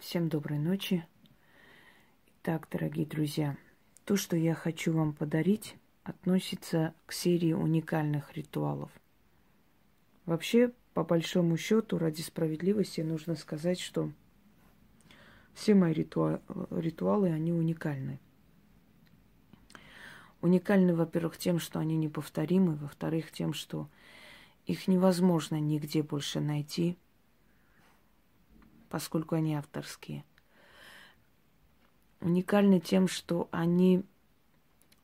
Всем доброй ночи. Итак, дорогие друзья, то, что я хочу вам подарить, относится к серии уникальных ритуалов. Вообще, по большому счету, ради справедливости нужно сказать, что все мои ритуалы, ритуалы они уникальны. Уникальны, во-первых, тем, что они неповторимы, во-вторых, тем, что их невозможно нигде больше найти – поскольку они авторские. Уникальны тем, что они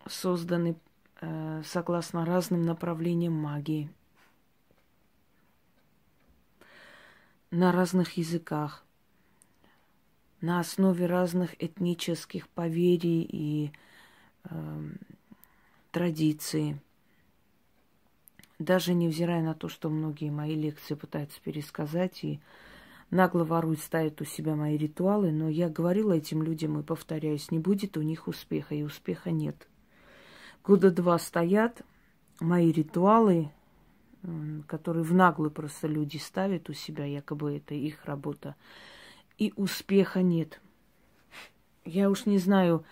созданы э, согласно разным направлениям магии, на разных языках, на основе разных этнических поверий и э, традиций. Даже невзирая на то, что многие мои лекции пытаются пересказать и нагло воруют, ставят у себя мои ритуалы, но я говорила этим людям и повторяюсь, не будет у них успеха, и успеха нет. Года два стоят мои ритуалы, которые в наглую просто люди ставят у себя, якобы это их работа, и успеха нет. Я уж не знаю,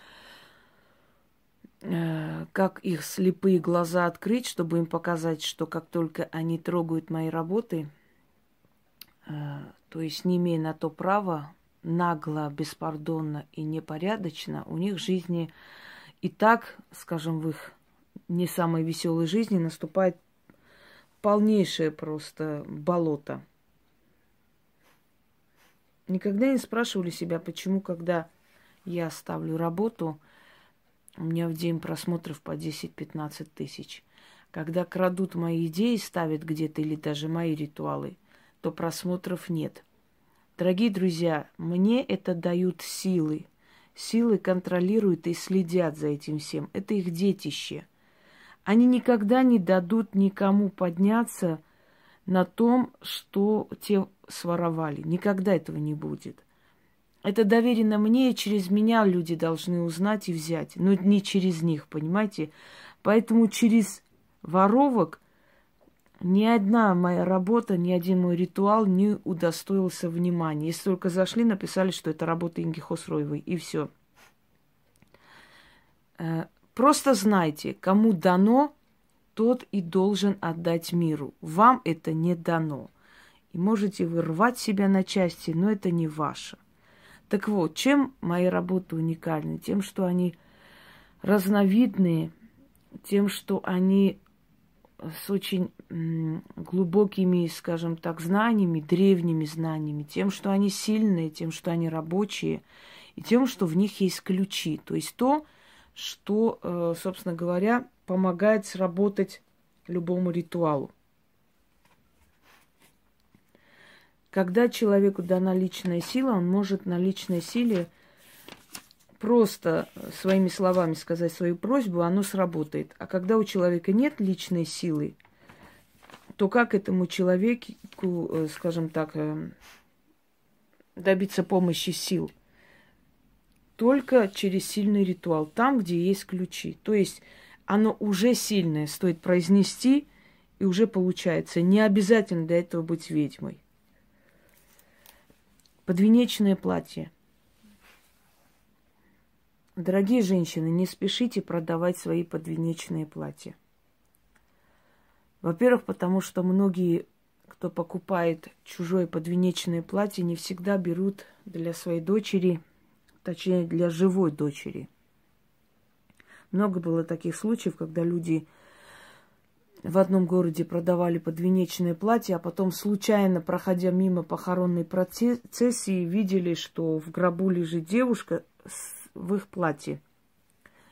э, как их слепые глаза открыть, чтобы им показать, что как только они трогают мои работы – Э, то есть не имея на то права, нагло, беспардонно и непорядочно, у них жизни и так, скажем, в их не самой веселой жизни наступает полнейшее просто болото. Никогда не спрашивали себя, почему, когда я ставлю работу, у меня в день просмотров по 10-15 тысяч. Когда крадут мои идеи, ставят где-то или даже мои ритуалы – то просмотров нет. Дорогие друзья, мне это дают силы. Силы контролируют и следят за этим всем. Это их детище. Они никогда не дадут никому подняться на том, что те своровали. Никогда этого не будет. Это доверено мне, и через меня люди должны узнать и взять. Но не через них, понимаете? Поэтому через воровок ни одна моя работа, ни один мой ритуал не удостоился внимания. Если только зашли, написали, что это работа Инги Хосроевой, и все. Э, просто знайте, кому дано, тот и должен отдать миру. Вам это не дано. И можете вы рвать себя на части, но это не ваше. Так вот, чем мои работы уникальны? Тем, что они разновидные, тем, что они с очень глубокими, скажем так, знаниями, древними знаниями, тем, что они сильные, тем, что они рабочие, и тем, что в них есть ключи. То есть то, что, э, собственно говоря, помогает сработать любому ритуалу. Когда человеку дана личная сила, он может на личной силе просто своими словами сказать свою просьбу, оно сработает. А когда у человека нет личной силы, то как этому человеку, э, скажем так, э, добиться помощи сил? Только через сильный ритуал, там, где есть ключи. То есть оно уже сильное, стоит произнести, и уже получается. Не обязательно для этого быть ведьмой. Подвенечное платье. Дорогие женщины, не спешите продавать свои подвенечные платья. Во-первых, потому что многие, кто покупает чужое подвенечное платье, не всегда берут для своей дочери, точнее для живой дочери. Много было таких случаев, когда люди в одном городе продавали подвенечное платье, а потом случайно, проходя мимо похоронной процессии, видели, что в гробу лежит девушка в их платье.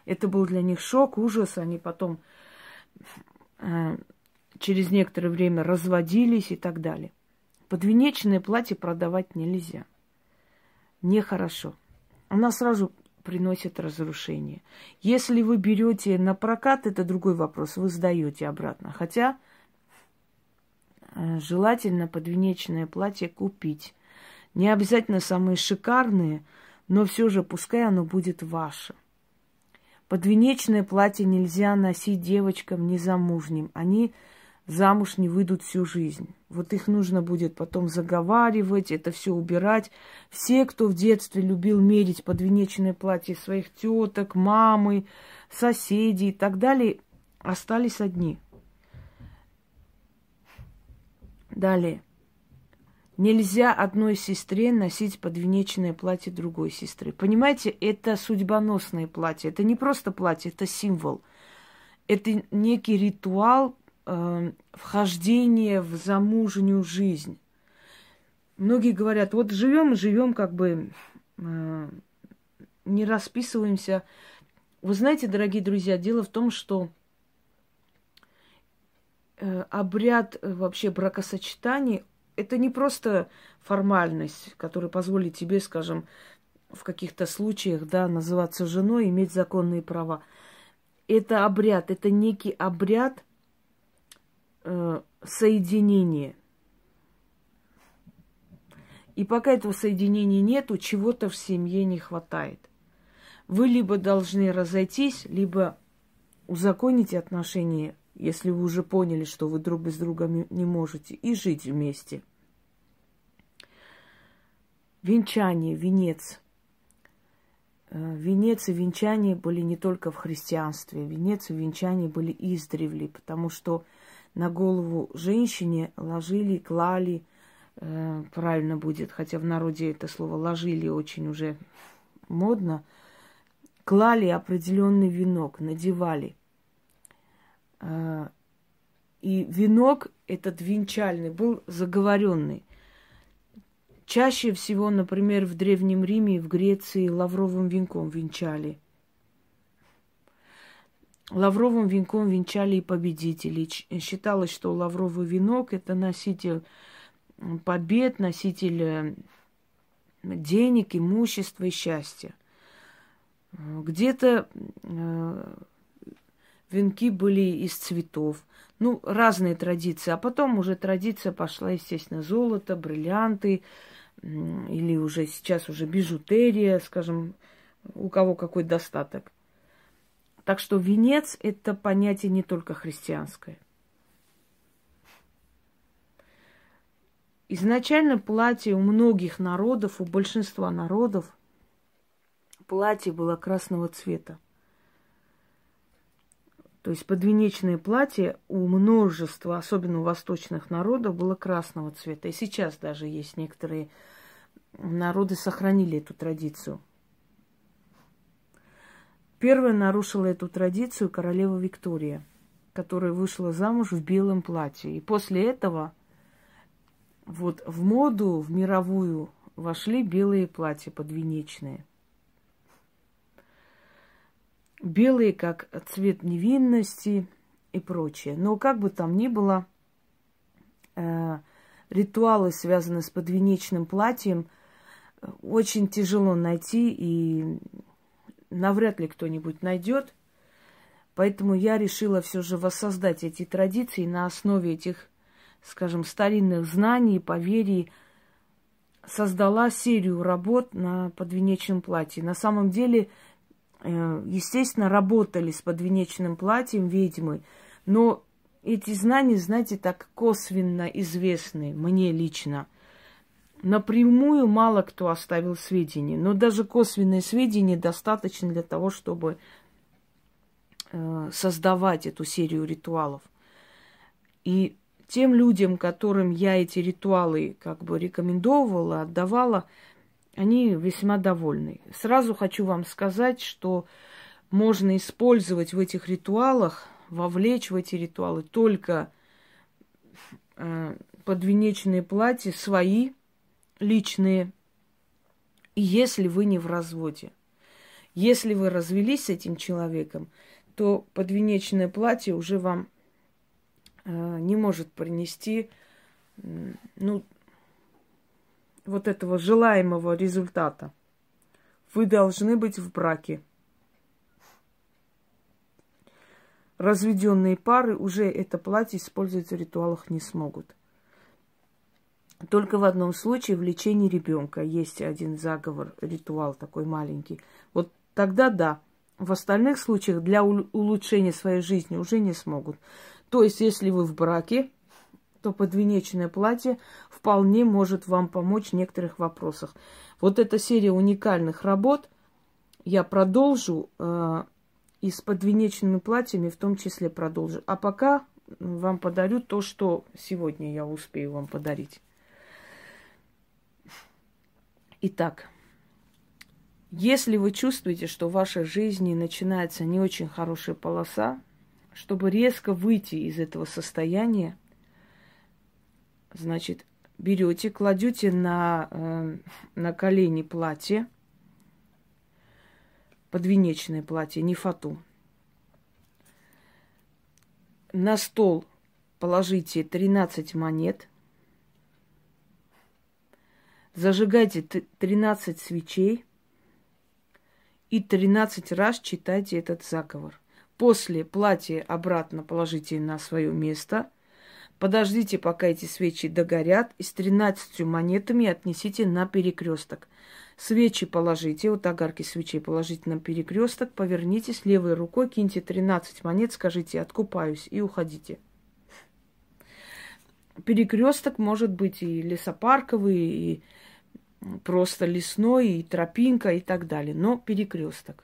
Это был для них шок, ужас. Они потом э, через некоторое время разводились и так далее. Подвенечное платье продавать нельзя. Нехорошо. Она сразу приносит разрушение. Если вы берете на прокат, это другой вопрос, вы сдаете обратно. Хотя э, желательно подвенечное платье купить. Не обязательно самые шикарные, но все же пускай оно будет ваше. Подвенечное платье нельзя носить девочкам незамужним. Они замуж не выйдут всю жизнь. Вот их нужно будет потом заговаривать, это все убирать. Все, кто в детстве любил мерить подвенечное платье своих теток, мамы, соседей и так далее, остались одни. Далее. Нельзя одной сестре носить подвенечное платье другой сестры. Понимаете, это судьбоносное платье. Это не просто платье, это символ. Это некий ритуал э, вхождения в замужнюю жизнь. Многие говорят, вот живем живем, как бы э, не расписываемся. Вы знаете, дорогие друзья, дело в том, что э, обряд э, вообще бракосочетания это не просто формальность, которая позволит тебе, скажем, в каких-то случаях, да, называться женой, иметь законные права. Это обряд, это некий обряд э, соединения. И пока этого соединения нету, чего-то в семье не хватает. Вы либо должны разойтись, либо узаконить отношения если вы уже поняли, что вы друг без друга не можете, и жить вместе. Венчание, венец. Э, венец и венчание были не только в христианстве. Венец и венчание были издревле, потому что на голову женщине ложили, клали, э, правильно будет, хотя в народе это слово ложили очень уже модно, клали определенный венок, надевали – а, и венок этот венчальный был заговоренный. Чаще всего, например, в Древнем Риме и в Греции лавровым венком венчали. Лавровым венком венчали и победителей. Считалось, что лавровый венок – это носитель побед, носитель э, денег, имущества и счастья. Где-то э, венки были из цветов. Ну, разные традиции. А потом уже традиция пошла, естественно, золото, бриллианты, или уже сейчас уже бижутерия, скажем, у кого какой достаток. Так что венец – это понятие не только христианское. Изначально платье у многих народов, у большинства народов, платье было красного цвета. То есть подвенечное платье у множества, особенно у восточных народов, было красного цвета. И сейчас даже есть некоторые народы сохранили эту традицию. Первая нарушила эту традицию королева Виктория, которая вышла замуж в белом платье. И после этого вот в моду, в мировую вошли белые платья подвенечные – белые, как цвет невинности и прочее. Но как бы там ни было, э, ритуалы, связанные с подвенечным платьем, очень тяжело найти, и навряд ли кто-нибудь найдет. Поэтому я решила все же воссоздать эти традиции на основе этих, скажем, старинных знаний поверий, создала серию работ на подвенечном платье. На самом деле Э, естественно, работали с подвенечным платьем ведьмы, но эти знания, знаете, так косвенно известны мне лично. Напрямую мало кто оставил сведения, но даже косвенные сведения достаточно для того, чтобы э, создавать эту серию ритуалов. И тем людям, которым я эти ритуалы как бы рекомендовала, отдавала, они весьма довольны. Сразу хочу вам сказать, что можно использовать в этих ритуалах, вовлечь в эти ритуалы только э, подвенечные платья свои, личные, и если вы не в разводе. Если вы развелись с этим человеком, то подвенечное платье уже вам э, не может принести ну, вот этого желаемого результата. Вы должны быть в браке. Разведенные пары уже это платье использовать в ритуалах не смогут. Только в одном случае в лечении ребенка есть один заговор, ритуал такой маленький. Вот тогда да. В остальных случаях для улучшения своей жизни уже не смогут. То есть, если вы в браке, то подвенечное платье вполне может вам помочь в некоторых вопросах. Вот эта серия уникальных работ я продолжу э, и с подвенечными платьями в том числе продолжу. А пока вам подарю то, что сегодня я успею вам подарить. Итак, если вы чувствуете, что в вашей жизни начинается не очень хорошая полоса, чтобы резко выйти из этого состояния, значит, берете, кладете на, э, на колени платье, подвенечное платье, не фату. На стол положите 13 монет, зажигайте 13 свечей и 13 раз читайте этот заговор. После платье обратно положите на свое место. Подождите, пока эти свечи догорят, и с 13 монетами отнесите на перекресток. Свечи положите, вот огарки свечей положите на перекресток, повернитесь левой рукой, киньте 13 монет, скажите «откупаюсь» и уходите. Перекресток может быть и лесопарковый, и просто лесной, и тропинка, и так далее, но перекресток.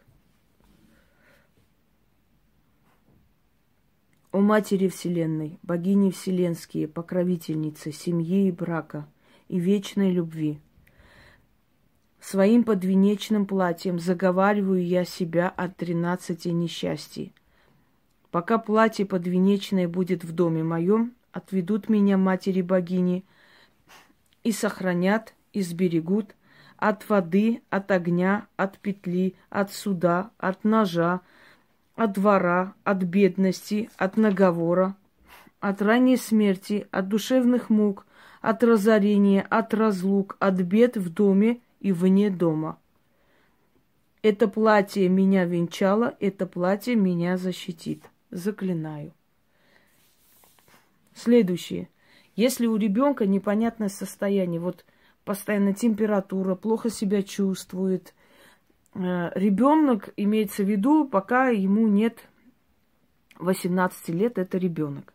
О Матери Вселенной, богини Вселенские, покровительницы семьи и брака и вечной любви. Своим подвенечным платьем заговариваю я себя от тринадцати несчастий. Пока платье подвенечное будет в доме моем, отведут меня матери богини и сохранят, и сберегут от воды, от огня, от петли, от суда, от ножа, от двора, от бедности, от наговора, от ранней смерти, от душевных мук, от разорения, от разлук, от бед в доме и вне дома. Это платье меня венчало, это платье меня защитит. Заклинаю. Следующее. Если у ребенка непонятное состояние, вот постоянно температура, плохо себя чувствует, Э, ребенок имеется в виду, пока ему нет 18 лет, это ребенок.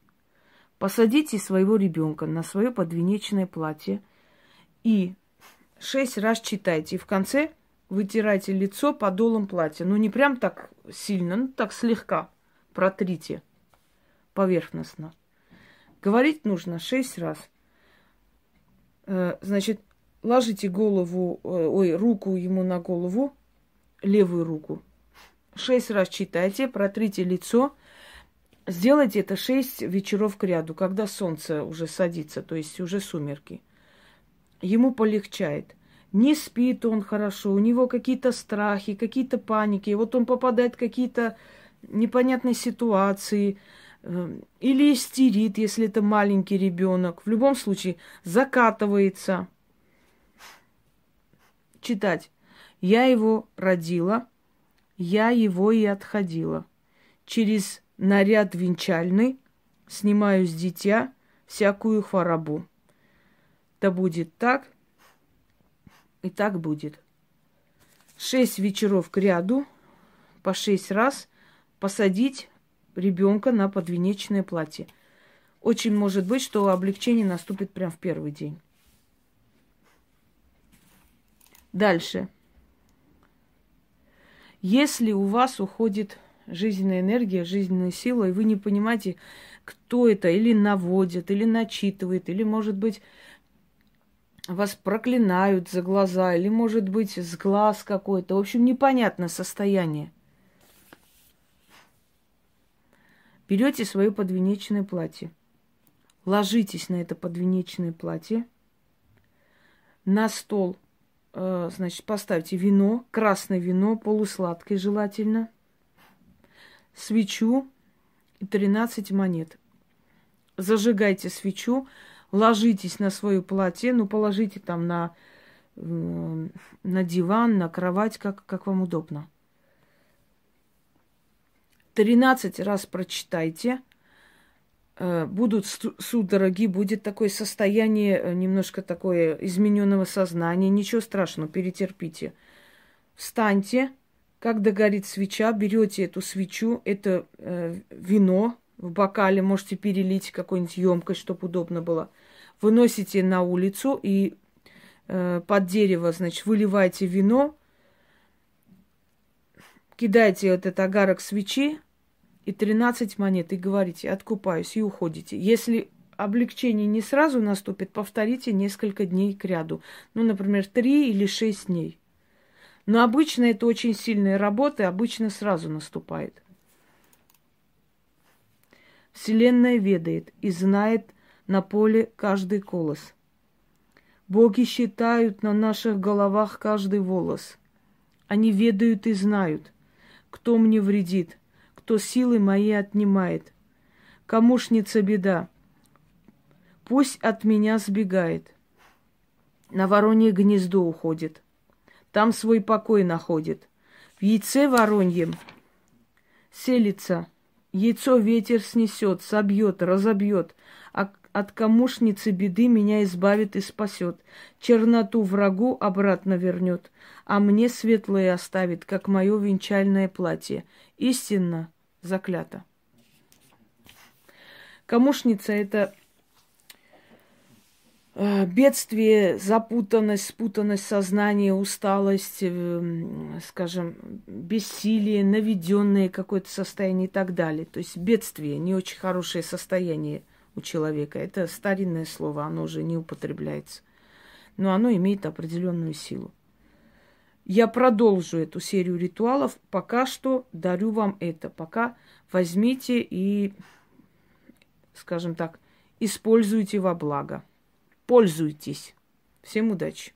Посадите своего ребенка на свое подвенечное платье и шесть раз читайте. И в конце вытирайте лицо подолом платья. Ну, не прям так сильно, ну, так слегка протрите поверхностно. Говорить нужно шесть раз. Э, значит, ложите голову, э, ой, руку ему на голову, левую руку. Шесть раз читайте, протрите лицо. Сделайте это шесть вечеров к ряду, когда солнце уже садится, то есть уже сумерки. Ему полегчает. Не спит он хорошо, у него какие-то страхи, какие-то паники. Вот он попадает в какие-то непонятные ситуации, э, или истерит, если это маленький ребенок. В любом случае, закатывается. Читать. Я его родила, я его и отходила. Через наряд венчальный снимаю с дитя всякую хворобу. Да будет так, и так будет. Шесть вечеров к ряду, по шесть раз посадить ребенка на подвенечное платье. Очень может быть, что облегчение наступит прямо в первый день. Дальше. Если у вас уходит жизненная энергия, жизненная сила, и вы не понимаете, кто это, или наводит, или начитывает, или, может быть, вас проклинают за глаза, или, может быть, с глаз какой-то. В общем, непонятное состояние. Берете свое подвенечное платье, ложитесь на это подвенечное платье, на стол значит, поставьте вино, красное вино, полусладкое желательно, свечу и 13 монет. Зажигайте свечу, ложитесь на свое платье, ну, положите там на, на диван, на кровать, как, как вам удобно. 13 раз прочитайте – Э, будут судороги, будет такое состояние э, немножко такое измененного сознания. Ничего страшного, перетерпите. Встаньте, как догорит свеча, берете эту свечу, это э, вино, в бокале, можете перелить какую-нибудь емкость, чтобы удобно было. Выносите на улицу и э, под дерево, значит, выливаете вино, кидаете этот агарок свечи и 13 монет, и говорите, откупаюсь, и уходите. Если облегчение не сразу наступит, повторите несколько дней к ряду. Ну, например, 3 или 6 дней. Но обычно это очень сильная работа, обычно сразу наступает. Вселенная ведает и знает на поле каждый колос. Боги считают на наших головах каждый волос. Они ведают и знают, кто мне вредит, кто силы мои отнимает. Комушница беда, пусть от меня сбегает. На воронье гнездо уходит, там свой покой находит. В яйце вороньем селится, яйцо ветер снесет, собьет, разобьет, а от комушницы беды меня избавит и спасет. Черноту врагу обратно вернет, а мне светлое оставит, как мое венчальное платье. Истинно заклято. Комушница – это э, бедствие, запутанность, спутанность сознания, усталость, э, скажем, бессилие, наведенное какое-то состояние и так далее. То есть бедствие, не очень хорошее состояние – у человека. Это старинное слово, оно уже не употребляется. Но оно имеет определенную силу. Я продолжу эту серию ритуалов. Пока что дарю вам это. Пока возьмите и, скажем так, используйте во благо. Пользуйтесь. Всем удачи!